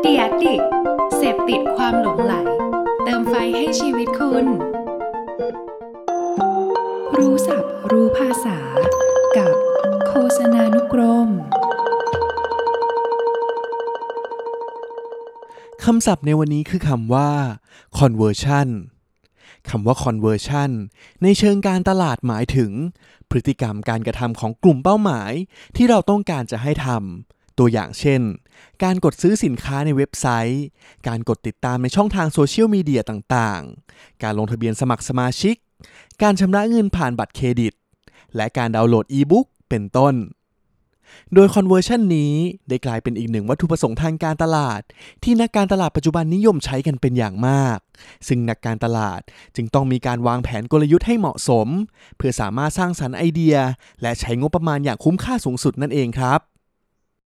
เดียดิกเสพติดความหลงไหล เติมไฟให้ชีวิตคุณ รู้ศัพท์รู้ภาษา กับโฆษณานุกรมคำศัพท์ในวันนี้คือคำว่า conversion คำว่า conversion ในเชิงการตลาดหมายถึง พฤติกรรมการกระทำของกลุ่มเป้าหมาย ที่เราต้องการจะให้ทำ ตัวอย่างเช่น การกดซื้อสินค้าในเว็บไซต์ การกดติดตามในช่องทางโซเชียลมีเดียต่างๆ การลงทะเบียนสมัครสมาชิก การชำระเงินผ่านบัตรเครดิต และการดาวน์โหลดอีบุ๊กเป็นต้น โดย conversion นี้ได้กลายเป็นอีกหนึ่งวัตถุประสงค์ทางการตลาด ที่นักการตลาดปัจจุบันนิยมใช้กันเป็นอย่างมาก ซึ่งนักการตลาดจึงต้องมีการวางแผนกลยุทธ์ให้เหมาะสม เพื่อสามารถสร้างสรรค์ไอเดีย และใช้งบประมาณอย่างคุ้มค่าสูงสุดนั่นเองครับ